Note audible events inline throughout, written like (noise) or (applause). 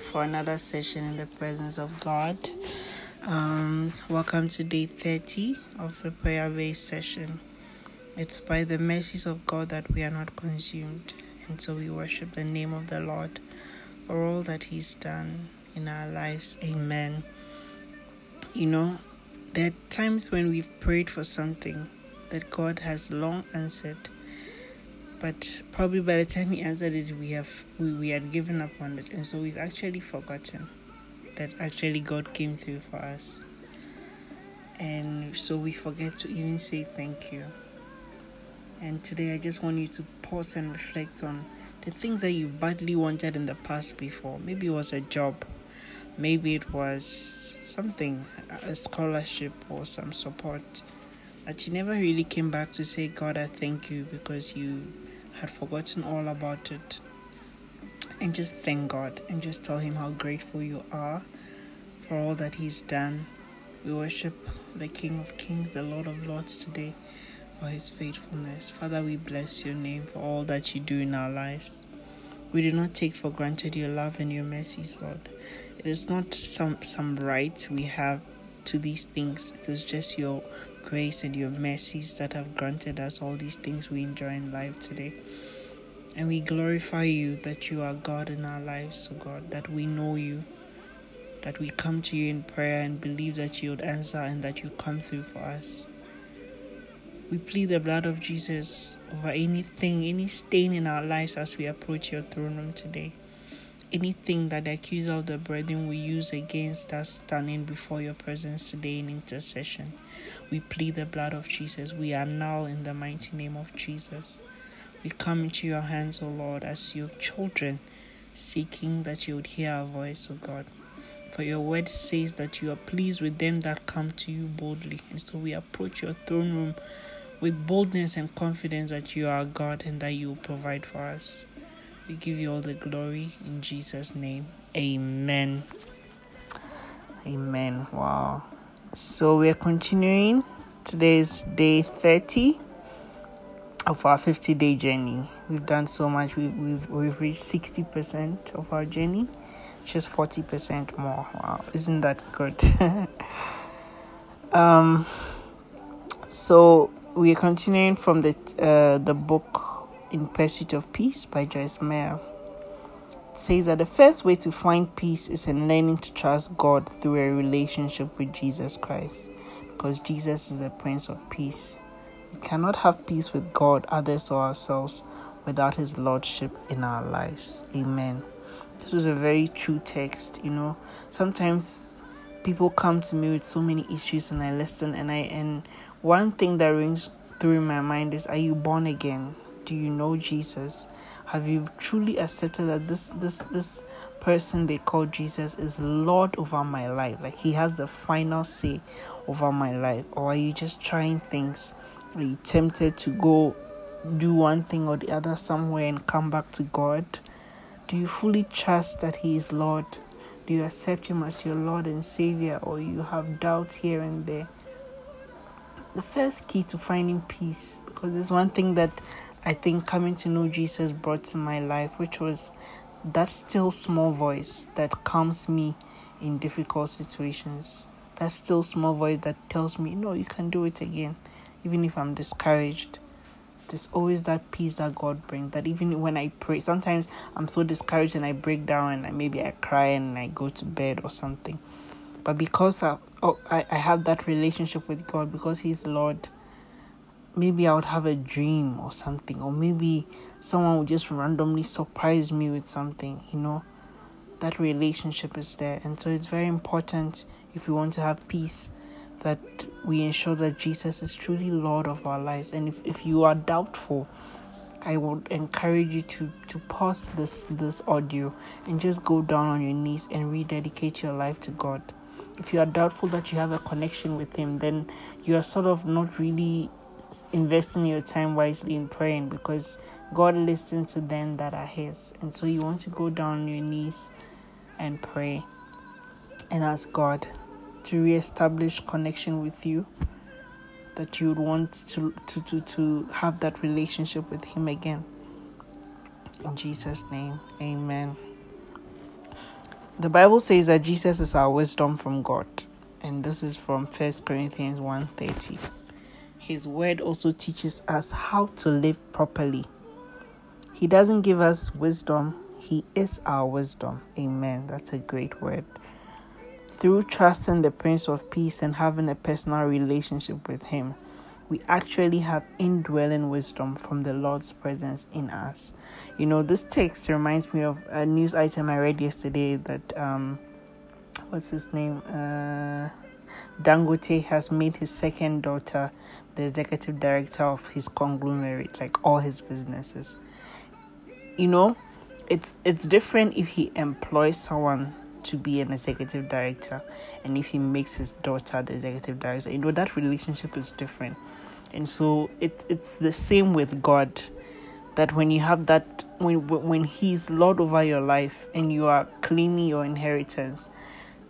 for another session in the presence of God. Um, welcome to day 30 of the prayer based session. It's by the mercies of God that we are not consumed, and so we worship the name of the Lord for all that He's done in our lives. Amen. You know, there are times when we've prayed for something that God has long answered but probably by the time he answered it we have we, we had given up on it. And so we've actually forgotten that actually god came through for us. And so we forget to even say thank you. And today i just want you to pause and reflect on the things that you badly wanted in the past before. Maybe it was a job. Maybe it was something a scholarship or some support. That you never really came back to say god i thank you because you had forgotten all about it. And just thank God and just tell Him how grateful you are for all that He's done. We worship the King of Kings, the Lord of Lords today for His faithfulness. Father, we bless your name for all that you do in our lives. We do not take for granted your love and your mercies, Lord. It is not some some right we have to these things. It is just your grace and your mercies that have granted us all these things we enjoy in life today. And we glorify you that you are God in our lives, O God, that we know you, that we come to you in prayer and believe that you would answer and that you come through for us. We plead the blood of Jesus over anything, any stain in our lives as we approach your throne room today anything that the accuser of the brethren will use against us standing before your presence today in intercession. We plead the blood of Jesus. We are now in the mighty name of Jesus. We come into your hands, O Lord, as your children, seeking that you would hear our voice, O God. For your word says that you are pleased with them that come to you boldly. And so we approach your throne room with boldness and confidence that you are God and that you will provide for us. We give you all the glory in Jesus' name. Amen. Amen. Wow. So we're continuing. Today is day 30 of our 50 day journey. We've done so much. We've, we've, we've reached 60% of our journey, just 40% more. Wow. Isn't that good? (laughs) um, so we're continuing from the, uh, the book in Pursuit of Peace by Joyce Meyer. It says that the first way to find peace is in learning to trust God through a relationship with Jesus Christ, because Jesus is the Prince of Peace. We cannot have peace with God, others, or ourselves without His Lordship in our lives. Amen. This was a very true text. You know, sometimes people come to me with so many issues, and I listen, and I and one thing that rings through my mind is, "Are you born again?" Do you know Jesus? Have you truly accepted that this this this person they call Jesus is Lord over my life? Like he has the final say over my life, or are you just trying things? Are you tempted to go do one thing or the other somewhere and come back to God? Do you fully trust that He is Lord? Do you accept Him as your Lord and Savior, or you have doubts here and there? The first key to finding peace, because there's one thing that I think coming to know Jesus brought to my life, which was that still small voice that calms me in difficult situations. That still small voice that tells me, no, you can do it again, even if I'm discouraged. There's always that peace that God brings. That even when I pray, sometimes I'm so discouraged and I break down and maybe I cry and I go to bed or something. But because I, oh, I, I have that relationship with God, because He's Lord, maybe I would have a dream or something, or maybe someone would just randomly surprise me with something, you know. That relationship is there, and so it's very important if we want to have peace that we ensure that Jesus is truly Lord of our lives. And if, if you are doubtful, I would encourage you to, to pause this this audio and just go down on your knees and rededicate your life to God. If you are doubtful that you have a connection with Him, then you are sort of not really investing your time wisely in praying because God listens to them that are His. And so you want to go down on your knees and pray and ask God to reestablish connection with you. That you would want to, to, to, to have that relationship with Him again. In Jesus' name, amen. The Bible says that Jesus is our wisdom from God, and this is from 1 Corinthians 1:30. His word also teaches us how to live properly. He doesn't give us wisdom, he is our wisdom. Amen. That's a great word. Through trusting the Prince of Peace and having a personal relationship with him, we actually have indwelling wisdom from the Lord's presence in us. You know, this text reminds me of a news item I read yesterday that um what's his name? Uh Dangote has made his second daughter the executive director of his conglomerate, like all his businesses. You know, it's it's different if he employs someone to be an executive director and if he makes his daughter the executive director. You know that relationship is different and so it it's the same with God that when you have that when when he's lord over your life and you are claiming your inheritance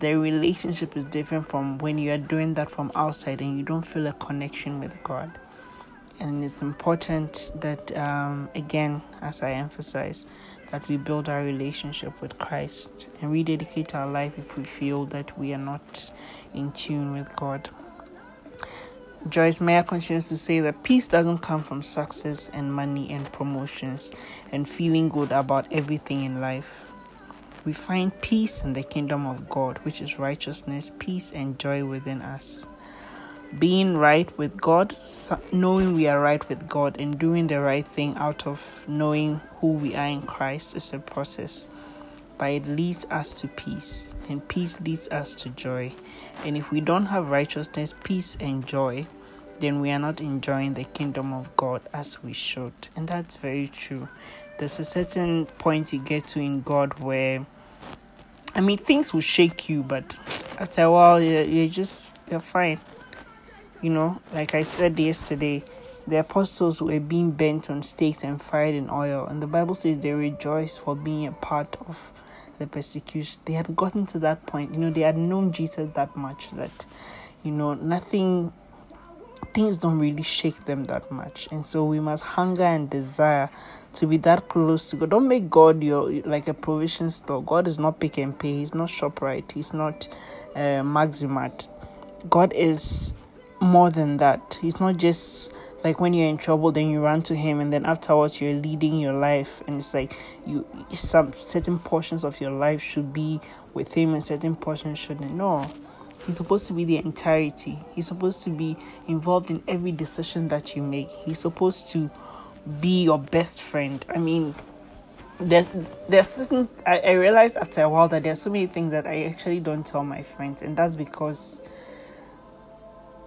the relationship is different from when you are doing that from outside and you don't feel a connection with God and it's important that um, again as i emphasize that we build our relationship with christ and rededicate our life if we feel that we are not in tune with god Joyce Meyer continues to say that peace doesn't come from success and money and promotions and feeling good about everything in life. We find peace in the kingdom of God, which is righteousness, peace, and joy within us. Being right with God, knowing we are right with God, and doing the right thing out of knowing who we are in Christ is a process but it leads us to peace, and peace leads us to joy. And if we don't have righteousness, peace, and joy, then we are not enjoying the kingdom of God as we should. And that's very true. There's a certain point you get to in God where, I mean, things will shake you, but after a while, you're, you're just, you're fine. You know, like I said yesterday, the apostles were being bent on stakes and fired in oil, and the Bible says they rejoiced for being a part of the persecution. They had gotten to that point, you know, they had known Jesus that much that, you know, nothing, things don't really shake them that much. And so we must hunger and desire to be that close to God. Don't make God your like a provision store. God is not Pick n Pay. He's not Shoprite. He's not uh, MaxMart. God is more than that. He's not just like when you're in trouble then you run to him and then afterwards you're leading your life and it's like you some certain portions of your life should be with him and certain portions shouldn't no he's supposed to be the entirety he's supposed to be involved in every decision that you make he's supposed to be your best friend i mean there's there's I, I realized after a while that there's so many things that i actually don't tell my friends and that's because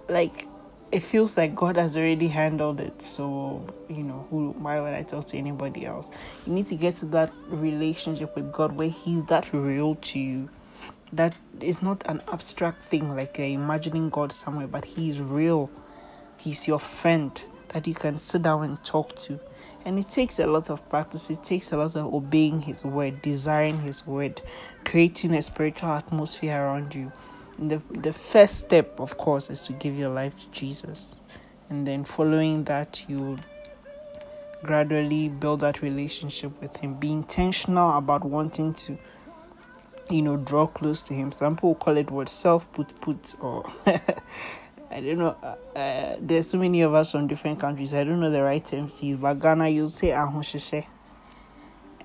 like it feels like God has already handled it. So, you know, who why would I talk to anybody else? You need to get to that relationship with God where He's that real to you. That is not an abstract thing like you're imagining God somewhere, but He is real. He's your friend that you can sit down and talk to. And it takes a lot of practice, it takes a lot of obeying His word, desiring His word, creating a spiritual atmosphere around you the the first step of course is to give your life to Jesus and then following that you gradually build that relationship with him be intentional about wanting to you know draw close to him some people call it what self put put or (laughs) I don't know. Uh, uh, there's so many of us from different countries. I don't know the right terms to use. But Ghana, you'll say. Uh,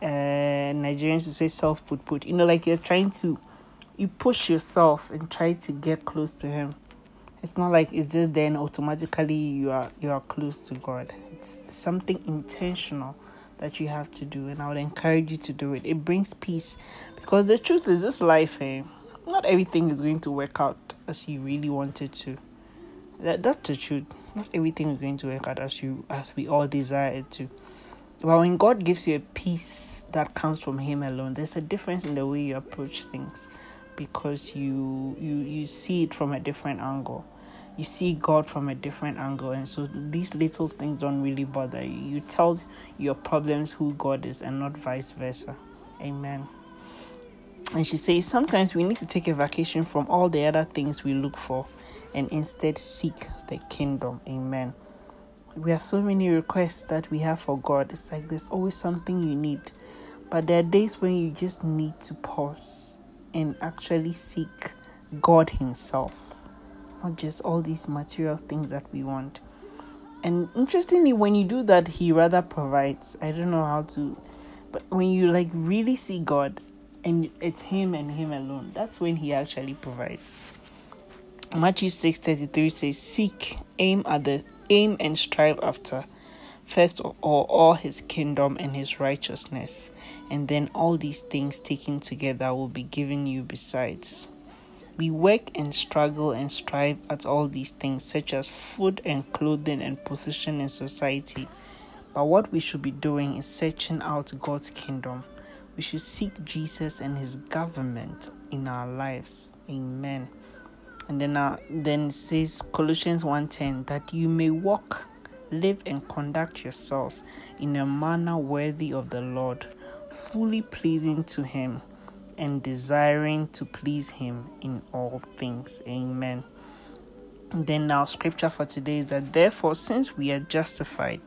Nigerians will say self put put. You know, like you're trying to you push yourself and try to get close to him it's not like it's just then automatically you are you are close to god it's something intentional that you have to do and i would encourage you to do it. It brings peace because the truth is this life eh, not everything is going to work out as you really wanted to. That that's the truth. Not everything is going to work out as you as we all desire it to. But when god gives you a peace that comes from him alone there's a difference in the way you approach things because you you you see it from a different angle you see god from a different angle and so these little things don't really bother you. You tell your problems who god is and not vice versa. Amen. And she says sometimes we need to take a vacation from all the other things we look for and instead seek the kingdom. Amen. We have so many requests that we have for God. It's like there's always something you need. But there are days when you just need to pause and actually seek God Himself, not just all these material things that we want. And interestingly, when you do that, He rather provides. I don't know how to, but when you like really see God and it's Him and Him alone, that's when He actually provides. Matthew 6:33 says, "Seek, aim at the aim and strive after first of all all his kingdom and his righteousness, and then all these things taken together will be given you besides." We work and struggle and strive at all these things, such as food and clothing and position in society. But what we should be doing is searching out God's kingdom. We should seek Jesus and his government in our lives. Amen and then uh, then says Colossians 1:10 that you may walk live and conduct yourselves in a manner worthy of the Lord fully pleasing to him and desiring to please him in all things. Amen. Then now scripture for today is that therefore since we are justified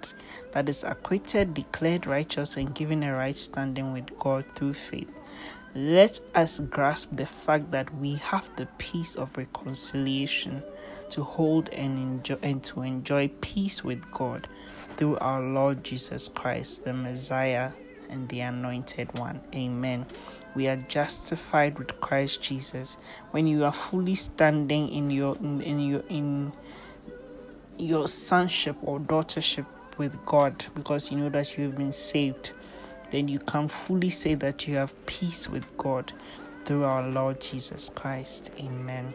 that is acquitted declared righteous and given a right standing with God through faith let us grasp the fact that we have the peace of reconciliation to hold and enjoy and to enjoy peace with God through our Lord Jesus Christ, the Messiah and the Anointed One. Amen. We are justified with Christ Jesus. When you are fully standing in your in, in your in your sonship or daughtership with God because you know that you have been saved then you can fully say that you have peace with God through our Lord Jesus Christ. Amen.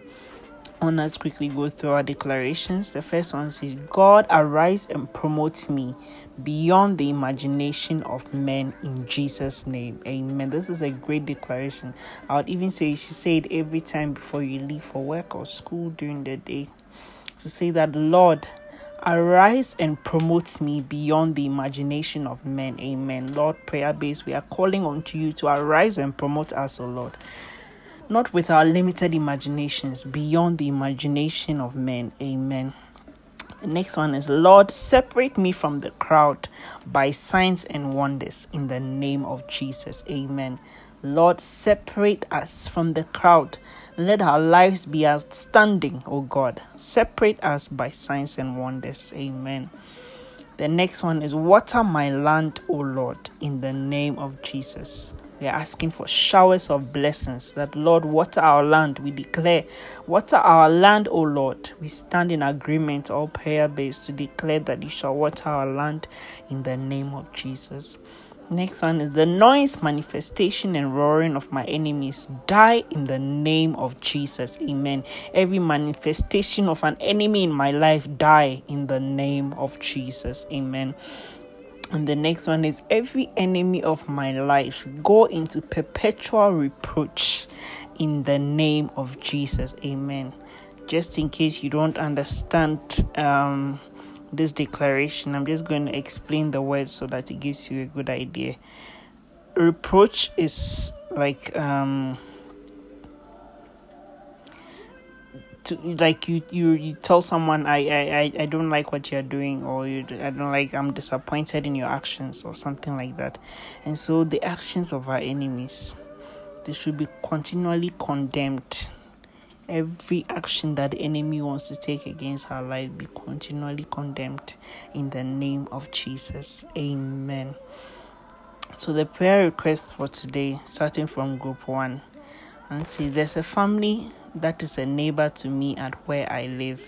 On us quickly go through our declarations. The first one says, God arise and promote me beyond the imagination of men in Jesus' name. Amen. This is a great declaration. I would even say you should say it every time before you leave for work or school during the day. To say that, Lord, Arise and promote me beyond the imagination of men. Amen. Lord, prayer base, we are calling unto you to arise and promote us, O Lord. Not with our limited imaginations, beyond the imagination of men. Amen. The next one is Lord, separate me from the crowd by signs and wonders in the name of Jesus. Amen. Lord, separate us from the crowd let our lives be outstanding, O God. Separate us by signs and wonders. Amen. The next one is water my land, O Lord, in the name of Jesus. We are asking for showers of blessings that Lord water our land. We declare, water our land, O Lord. We stand in agreement, all prayer based, to declare that you shall water our land in the name of Jesus. Next one is the noise, manifestation, and roaring of my enemies die in the name of Jesus. Amen. Every manifestation of an enemy in my life die in the name of Jesus. Amen. And the next one is every enemy of my life go into perpetual reproach in the name of Jesus. Amen. Just in case you don't understand um this declaration, I'm just going to explain the words so that it gives you a good idea. Reproach is like um to like you you you tell someone I I I don't like what you're doing or you I don't like I'm disappointed in your actions or something like that. And so the actions of our enemies they should be continually condemned every action that the enemy wants to take against our life be continually condemned in the name of Jesus. Amen. So the prayer request for today, starting from group one, and see there's a family that is a neighbor to me at where I live.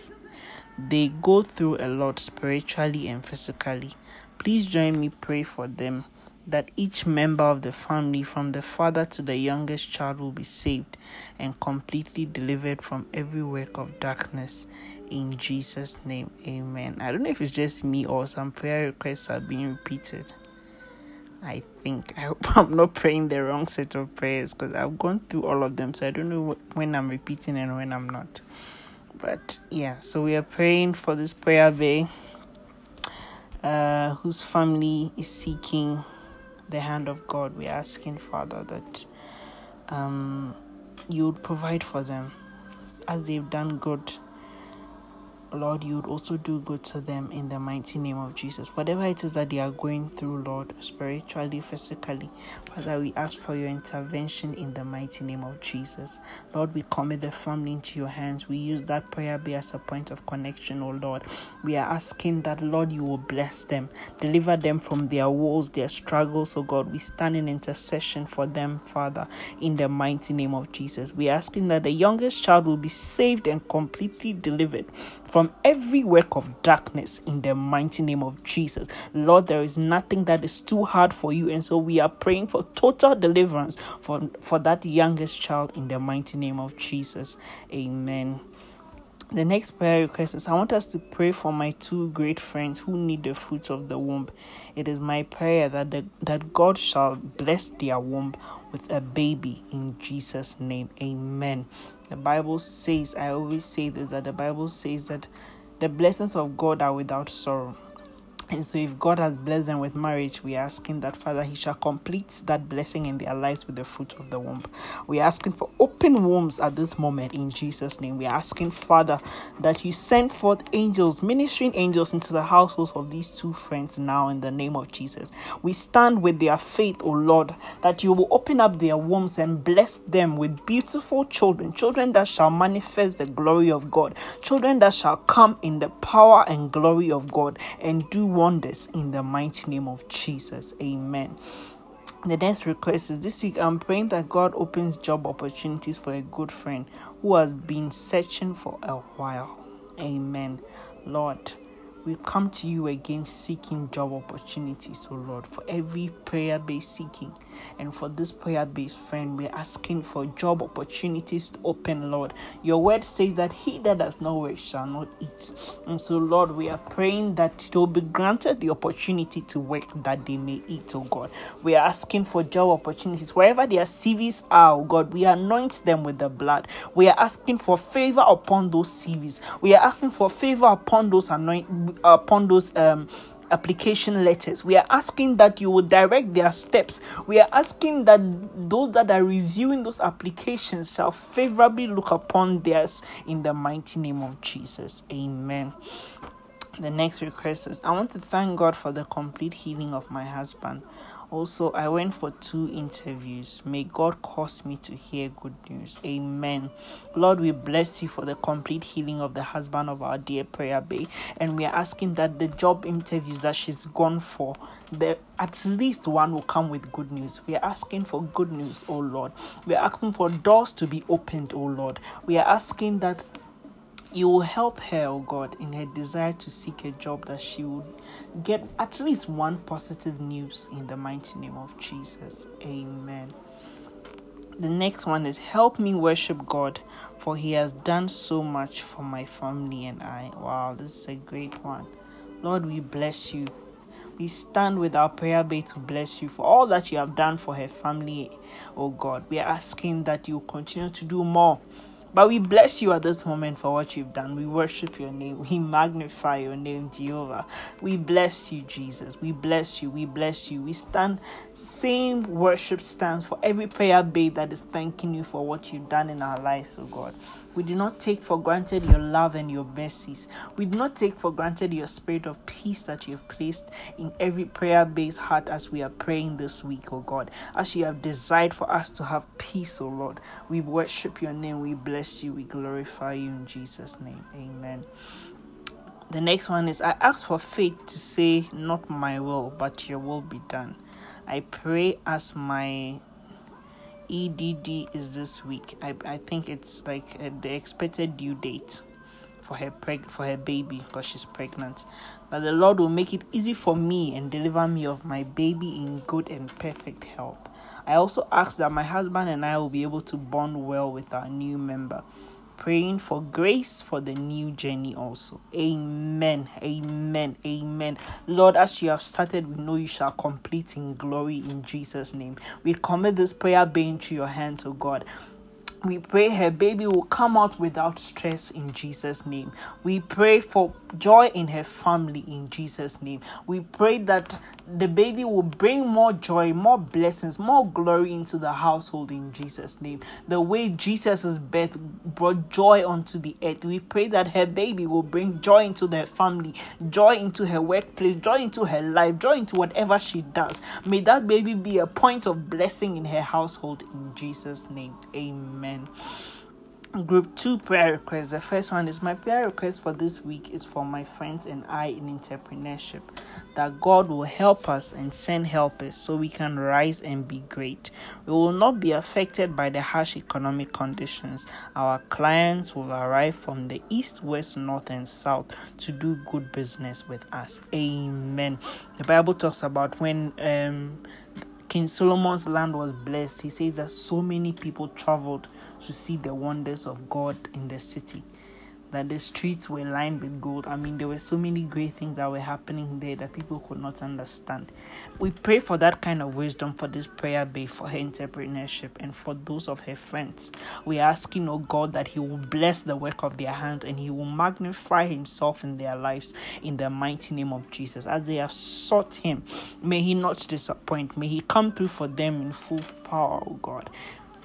They go through a lot spiritually and physically. Please join me pray for them that each member of the family, from the father to the youngest child, will be saved and completely delivered from every work of darkness. In Jesus' name, amen. I don't know if it's just me or some prayer requests are being repeated. I think I hope (laughs) I'm not praying the wrong set of prayers because I've gone through all of them, so I don't know when I'm repeating and when I'm not. But yeah, so we are praying for this prayer bay uh, whose family is seeking the hand of God. We're asking, Father, that um, you would provide for them as they've done good Lord, you would also do good to them in the mighty name of Jesus. Whatever it is that they are going through, Lord, spiritually, physically, Father, we ask for your intervention in the mighty name of Jesus. Lord, we commit the family into your hands. We use that prayer be as a point of connection, oh Lord. We are asking that, Lord, you will bless them, deliver them from their woes, their struggles, oh God. We stand in intercession for them, Father, in the mighty name of Jesus. We are asking that the youngest child will be saved and completely delivered from every work of darkness in the mighty name of Jesus. Lord, there is nothing that is too hard for you. And so we are praying for total deliverance for, for that youngest child in the mighty name of Jesus. Amen. The next prayer request is I want us to pray for my two great friends who need the fruit of the womb. It is my prayer that the, that God shall bless their womb with a baby in Jesus' name. Amen. The Bible says, I always say this, that the Bible says that the blessings of God are without sorrow. And so, if God has blessed them with marriage, we are asking that Father, He shall complete that blessing in their lives with the fruit of the womb. We are asking for open wombs at this moment in Jesus' name. We are asking, Father, that you send forth angels, ministering angels into the households of these two friends now in the name of Jesus. We stand with their faith, O Lord, that you will open up their wombs and bless them with beautiful children, children that shall manifest the glory of God, children that shall come in the power and glory of God and do wonders in the mighty name of Jesus. Amen. The next request is this week I'm praying that God opens job opportunities for a good friend who has been searching for a while. Amen. Lord, we come to you again seeking job opportunities, oh Lord, for every prayer based seeking. And for this prayer based friend, we're asking for job opportunities to open, Lord. Your word says that he that does not work shall not eat. And so, Lord, we are praying that they will be granted the opportunity to work that they may eat, oh God. We are asking for job opportunities. Wherever their CVs are, oh God, we anoint them with the blood. We are asking for favor upon those CVs. We are asking for favor upon those anoint upon those um, application letters. We are asking that you will direct their steps. We are asking that those that are reviewing those applications shall favorably look upon theirs in the mighty name of Jesus. Amen. The next request is I want to thank God for the complete healing of my husband. Also, I went for two interviews. May God cause me to hear good news. Amen. Lord, we bless you for the complete healing of the husband of our dear prayer bay. And we are asking that the job interviews that she's gone for, the, at least one will come with good news. We are asking for good news, oh Lord. We are asking for doors to be opened, oh Lord. We are asking that you will help her, oh God, in her desire to seek a job that she would get at least one positive news in the mighty name of Jesus. Amen. The next one is help me worship God, for He has done so much for my family and I. Wow, this is a great one. Lord, we bless you. We stand with our prayer bay to bless you for all that you have done for her family, oh God. We are asking that you continue to do more but we bless you at this moment for what you've done. We worship your name. We magnify your name, Jehovah. We bless you, Jesus. We bless you. We bless you. We stand, same worship stands for every prayer bay that is thanking you for what you've done in our lives, oh God. We do not take for granted your love and your mercies. We do not take for granted your spirit of peace that you have placed in every prayer based heart as we are praying this week, oh God. As you have desired for us to have peace, oh Lord. We worship your name. We bless you. We glorify you in Jesus' name. Amen. The next one is I ask for faith to say, Not my will, but your will be done. I pray as my EDD is this week. I, I think it's like uh, the expected due date for her preg- for her baby because she's pregnant. That the Lord will make it easy for me and deliver me of my baby in good and perfect health. I also ask that my husband and I will be able to bond well with our new member praying for grace for the new journey also. Amen. Amen. Amen. Lord, as you have started, we know you shall complete in glory in Jesus' name. We commit this prayer being to your hands, oh God. We pray her baby will come out without stress in Jesus' name. We pray for joy in her family in Jesus' name. We pray that the baby will bring more joy, more blessings, more glory into the household in Jesus' name. The way Jesus' birth brought joy onto the earth, we pray that her baby will bring joy into their family, joy into her workplace, joy into her life, joy into whatever she does. May that baby be a point of blessing in her household in Jesus' name. Amen group two prayer requests. The first one is my prayer request for this week is for my friends and i in entrepreneurship that god will help us and send helpers so we can rise and be great. We will not be affected by the harsh economic conditions. Our clients will arrive from the east west north and south to do good business with us. Amen. The bible talks about when um King Solomon's land was blessed. He says that so many people traveled to see the wonders of God in the city that the streets were lined with gold. I mean, there were so many great things that were happening there that people could not understand. We pray for that kind of wisdom for this prayer bay, for her entrepreneurship, and for those of her friends. We are asking, oh God, that He will bless the work of their hands and He will magnify Himself in their lives in the mighty name of Jesus. As they have sought Him, may He not disappoint. May He come through for them in full power, oh God.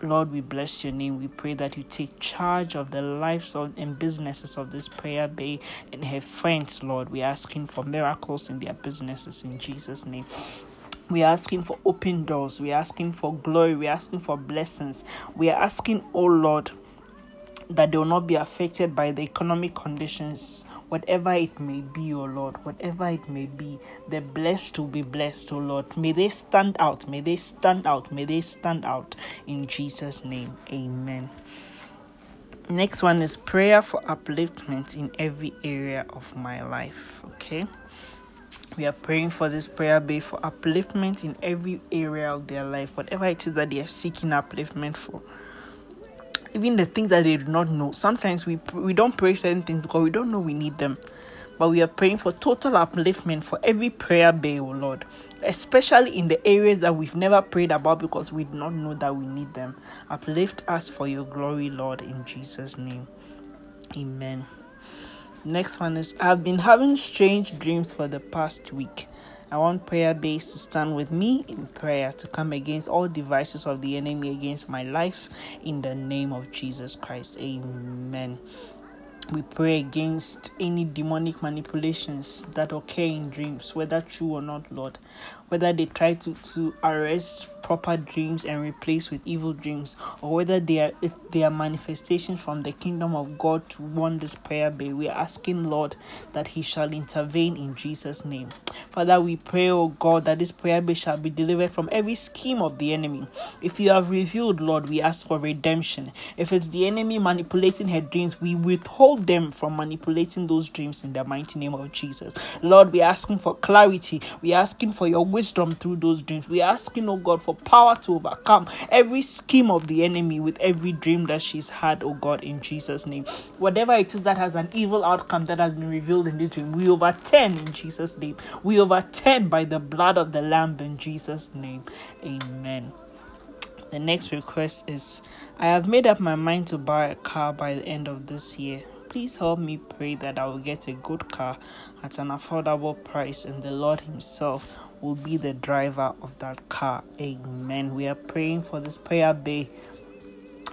Lord, we bless your name. We pray that you take charge of the lives of, and businesses of this prayer bay and her friends, Lord. We're asking for miracles in their businesses in Jesus' name. We're asking for open doors. We're asking for glory. We're asking for blessings. We are asking, oh Lord, that they will not be affected by the economic conditions, whatever it may be, O oh Lord, whatever it may be. The blessed will be blessed, O oh Lord. May they stand out, may they stand out, may they stand out in Jesus' name. Amen. Next one is prayer for upliftment in every area of my life. Okay. We are praying for this prayer bay for upliftment in every area of their life, whatever it is that they are seeking upliftment for even the things that they do not know. Sometimes we we don't pray certain things because we don't know we need them. But we are praying for total upliftment for every prayer bay, oh Lord, especially in the areas that we've never prayed about because we do not know that we need them. Uplift us for your glory, Lord, in Jesus' name. Amen. Next one is I've been having strange dreams for the past week. I want prayer base to stand with me in prayer to come against all devices of the enemy against my life in the name of Jesus Christ. Amen. We pray against any demonic manipulations that occur in dreams, whether true or not, Lord. Whether they try to, to arrest proper dreams and replace with evil dreams, or whether they are they are manifestations from the kingdom of God to warn this prayer bay. We are asking, Lord, that He shall intervene in Jesus' name. Father, we pray, O God, that this prayer bay shall be delivered from every scheme of the enemy. If you have revealed, Lord, we ask for redemption. If it's the enemy manipulating her dreams, we withhold them from manipulating those dreams in the mighty name of Jesus. Lord, we are asking for clarity. We are asking for your wisdom through those dreams. We are asking, oh God, for power to overcome every scheme of the enemy with every dream that she's had, oh God, in Jesus' name. Whatever it is that has an evil outcome that has been revealed in this dream, we overturn in Jesus' name. We overturn by the blood of the Lamb in Jesus' name. Amen. The next request is I have made up my mind to buy a car by the end of this year. Please help me pray that I will get a good car at an affordable price and the Lord Himself will be the driver of that car. Amen. We are praying for this prayer bay.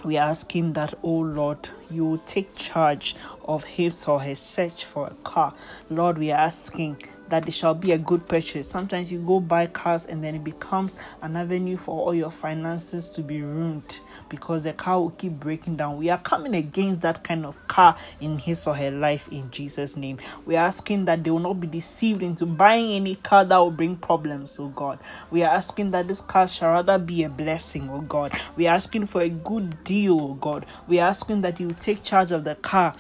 We are asking that, oh Lord, you take charge of his or her search for a car. Lord, we are asking that it shall be a good purchase. Sometimes you go buy cars and then it becomes an avenue for all your finances to be ruined because the car will keep breaking down. We are coming against that kind of car in his or her life in Jesus' name. We are asking that they will not be deceived into buying any car that will bring problems, oh God. We are asking that this car shall rather be a blessing, oh God. We are asking for a good deal, oh God. We are asking that you take charge of the car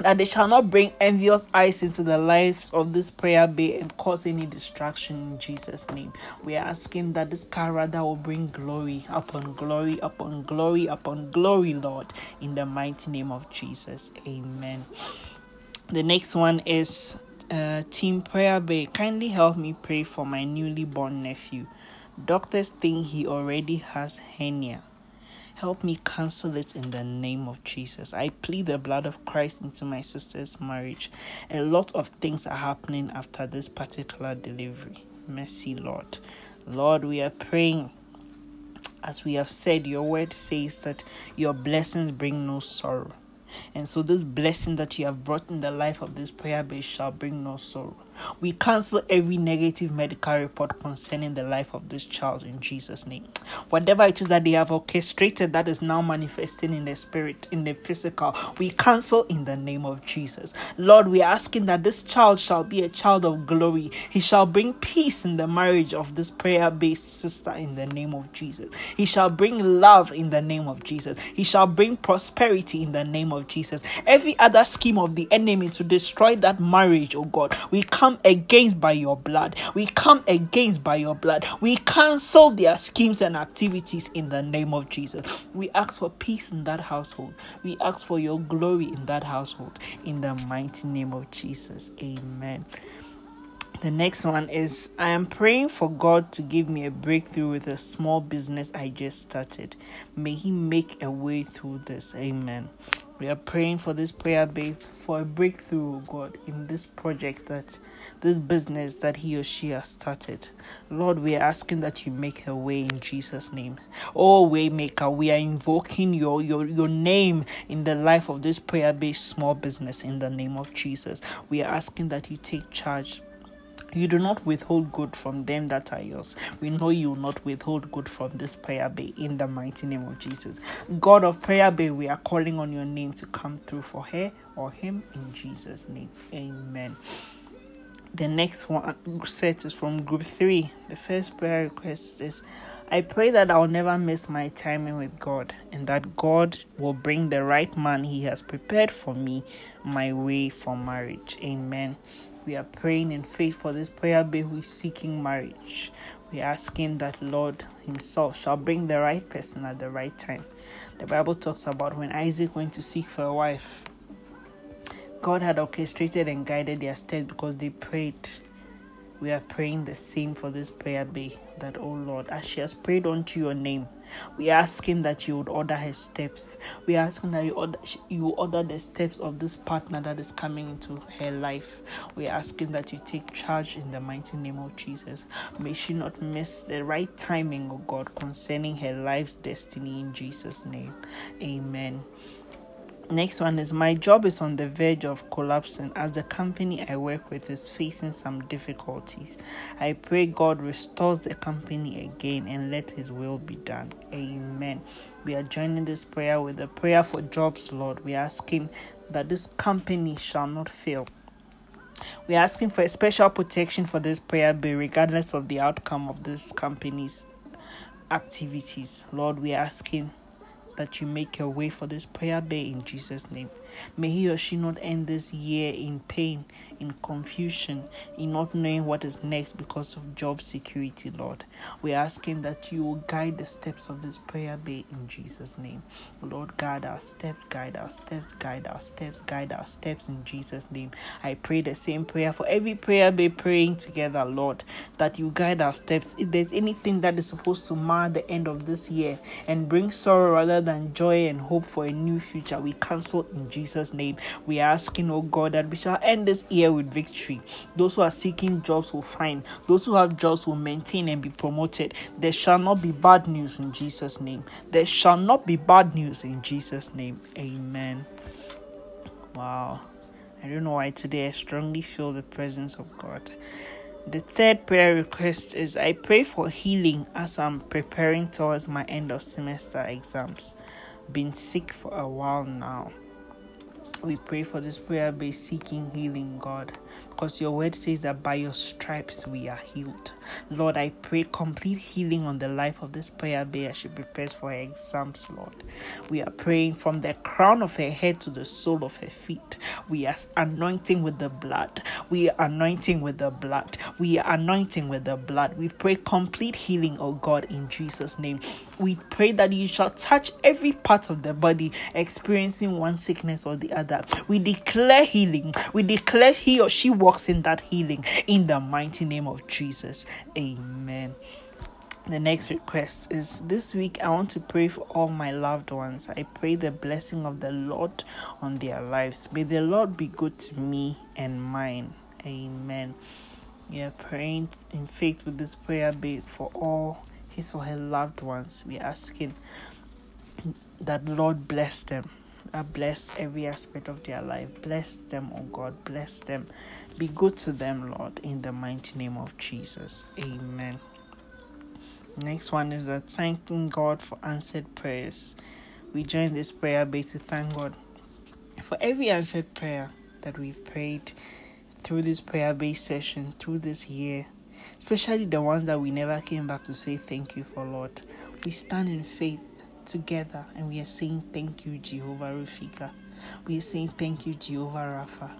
that they shall not bring envious eyes into the lives of this prayer bay and cause any distraction in Jesus' name. We are asking that this car rather will bring glory upon glory upon glory upon glory, Lord, in the mighty name of Jesus. Amen. The next one is uh, Team Prayer Bay. Kindly help me pray for my newly born nephew. Doctors think he already has hernia. Help me cancel it in the name of Jesus. I plead the blood of Christ into my sister's marriage. A lot of things are happening after this particular delivery. mercy, Lord. Lord, we are praying. As we have said, your word says that your blessings bring no sorrow. And so, this blessing that you have brought in the life of this prayer base shall bring no sorrow. We cancel every negative medical report concerning the life of this child in Jesus' name. Whatever it is that they have orchestrated that is now manifesting in the spirit, in the physical, we cancel in the name of Jesus. Lord, we are asking that this child shall be a child of glory. He shall bring peace in the marriage of this prayer based sister in the name of Jesus. He shall bring love in the name of Jesus. He shall bring prosperity in the name of Jesus. Every other scheme of the enemy to destroy that marriage, oh God, we come come against by your blood. We come against by your blood. We cancel their schemes and activities in the name of Jesus. We ask for peace in that household. We ask for your glory in that household in the mighty name of Jesus. Amen. The next one is I am praying for God to give me a breakthrough with a small business I just started. May He make a way through this. Amen. We are praying for this prayer babe for a breakthrough, oh God, in this project that this business that he or she has started. Lord, we are asking that you make a way in Jesus' name. Oh, waymaker, we are invoking your your your name in the life of this prayer based small business in the name of Jesus. We are asking that you take charge you do not withhold good from them that are yours. We know you will not withhold good from this prayer bay in the mighty name of Jesus. God of prayer bay, we are calling on your name to come through for her or him in Jesus' name. Amen. The next one set is from group three. The first prayer request is I pray that I'll never miss my timing with God and that God will bring the right man He has prepared for me my way for marriage. Amen. We are praying in faith for this prayer babe who is seeking marriage. We are asking that Lord Himself shall bring the right person at the right time. The Bible talks about when Isaac went to seek for a wife. God had orchestrated and guided their steps because they prayed we are praying the same for this prayer bay that oh lord as she has prayed unto your name we are asking that you would order her steps. We are asking that you order you order the steps of this partner that is coming into her life. We are asking that you take charge in the mighty name of jesus. May she not miss the right timing of god concerning her life's destiny in jesus name. Amen Next one is my job is on the verge of collapsing as the company I work with is facing some difficulties. I pray God restores the company again and let His will be done. Amen. We are joining this prayer with a prayer for jobs, Lord. We are asking that this company shall not fail. We are asking for a special protection for this prayer bill, regardless of the outcome of this company's activities. Lord, we are asking that you make your way for this prayer bay in Jesus' name. May he or she not end this year in pain, in confusion, in not knowing what is next because of job security, Lord. We're asking that you will guide the steps of this prayer bay in Jesus' name. Lord, guide our steps, guide our steps, guide our steps, guide our steps in Jesus' name. I pray the same prayer for every prayer bay praying together, Lord, that you guide our steps. If there's anything that is supposed to mar the end of this year and bring sorrow rather than than joy and hope for a new future. We cancel in Jesus' name. We are asking, oh God, that we shall end this year with victory. Those who are seeking jobs will find, those who have jobs will maintain and be promoted. There shall not be bad news in Jesus' name. There shall not be bad news in Jesus' name. Amen. Wow. I don't know why today I strongly feel the presence of God. The third prayer request is I pray for healing as I'm preparing towards my end of semester exams. Been sick for a while now. We pray for this prayer by seeking healing, God, because your word says that by your stripes we are healed. Lord, I pray complete healing on the life of this prayer bay as she prepares for her exams, Lord. We are praying from the crown of her head to the sole of her feet. We are anointing with the blood. We are anointing with the blood. We are anointing with the blood. We pray complete healing, oh God, in Jesus' name. We pray that you shall touch every part of the body experiencing one sickness or the other. We declare healing. We declare he or she walks in that healing in the mighty name of Jesus. Amen. The next request is this week I want to pray for all my loved ones. I pray the blessing of the Lord on their lives. May the Lord be good to me and mine. Amen. Are praying in faith with this prayer be for all his or her loved ones. We are asking that Lord bless them. Uh, bless every aspect of their life. Bless them, oh God. Bless them. Be good to them, Lord, in the mighty name of Jesus. Amen. Next one is that thanking God for answered prayers. We join this prayer base to thank God for every answered prayer that we've prayed through this prayer based session, through this year, especially the ones that we never came back to say thank you for, Lord. We stand in faith together and we are saying thank you, Jehovah Rafika. We are saying thank you, Jehovah Rapha.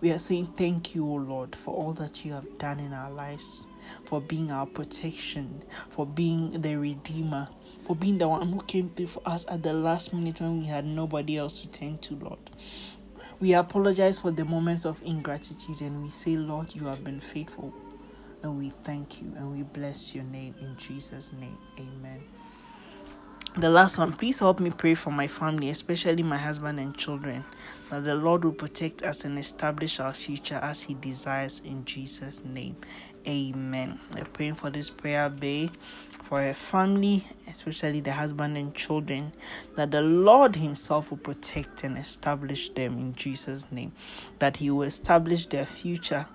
We are saying thank you, O Lord, for all that you have done in our lives, for being our protection, for being the Redeemer, for being the one who came through for us at the last minute when we had nobody else to turn to, Lord. We apologize for the moments of ingratitude and we say, Lord, you have been faithful. And we thank you and we bless your name in Jesus' name. Amen. The last one, please help me pray for my family, especially my husband and children, that the Lord will protect us and establish our future as He desires in Jesus' name. Amen. We're praying for this prayer bay for a family, especially the husband and children, that the Lord Himself will protect and establish them in Jesus' name, that He will establish their future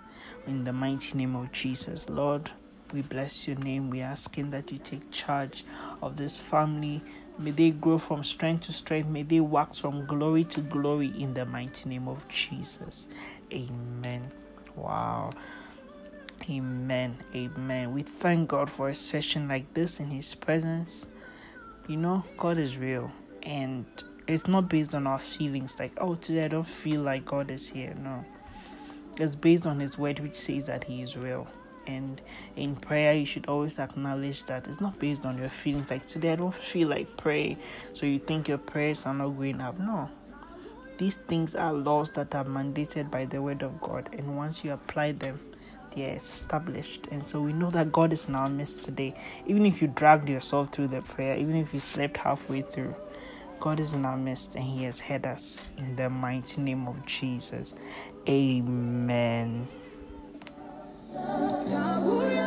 in the mighty name of Jesus. Lord, we bless your name. We're asking that you take charge of this family. May they grow from strength to strength. May they wax from glory to glory in the mighty name of Jesus. Amen. Wow. Amen. Amen. We thank God for a session like this in His presence. You know, God is real and it's not based on our feelings like, oh, today I don't feel like God is here. No. It's based on His word, which says that He is real and in prayer you should always acknowledge that it's not based on your feelings. Like today i don't feel like pray so you think your prayers are not going up. No. These things are laws that are mandated by the word of god and once you apply them they are established. And so we know that god is in our midst today. Even if you dragged yourself through the prayer even if you slept halfway through God is in our midst and He has heard us in the mighty name of Jesus. Amen. 다구야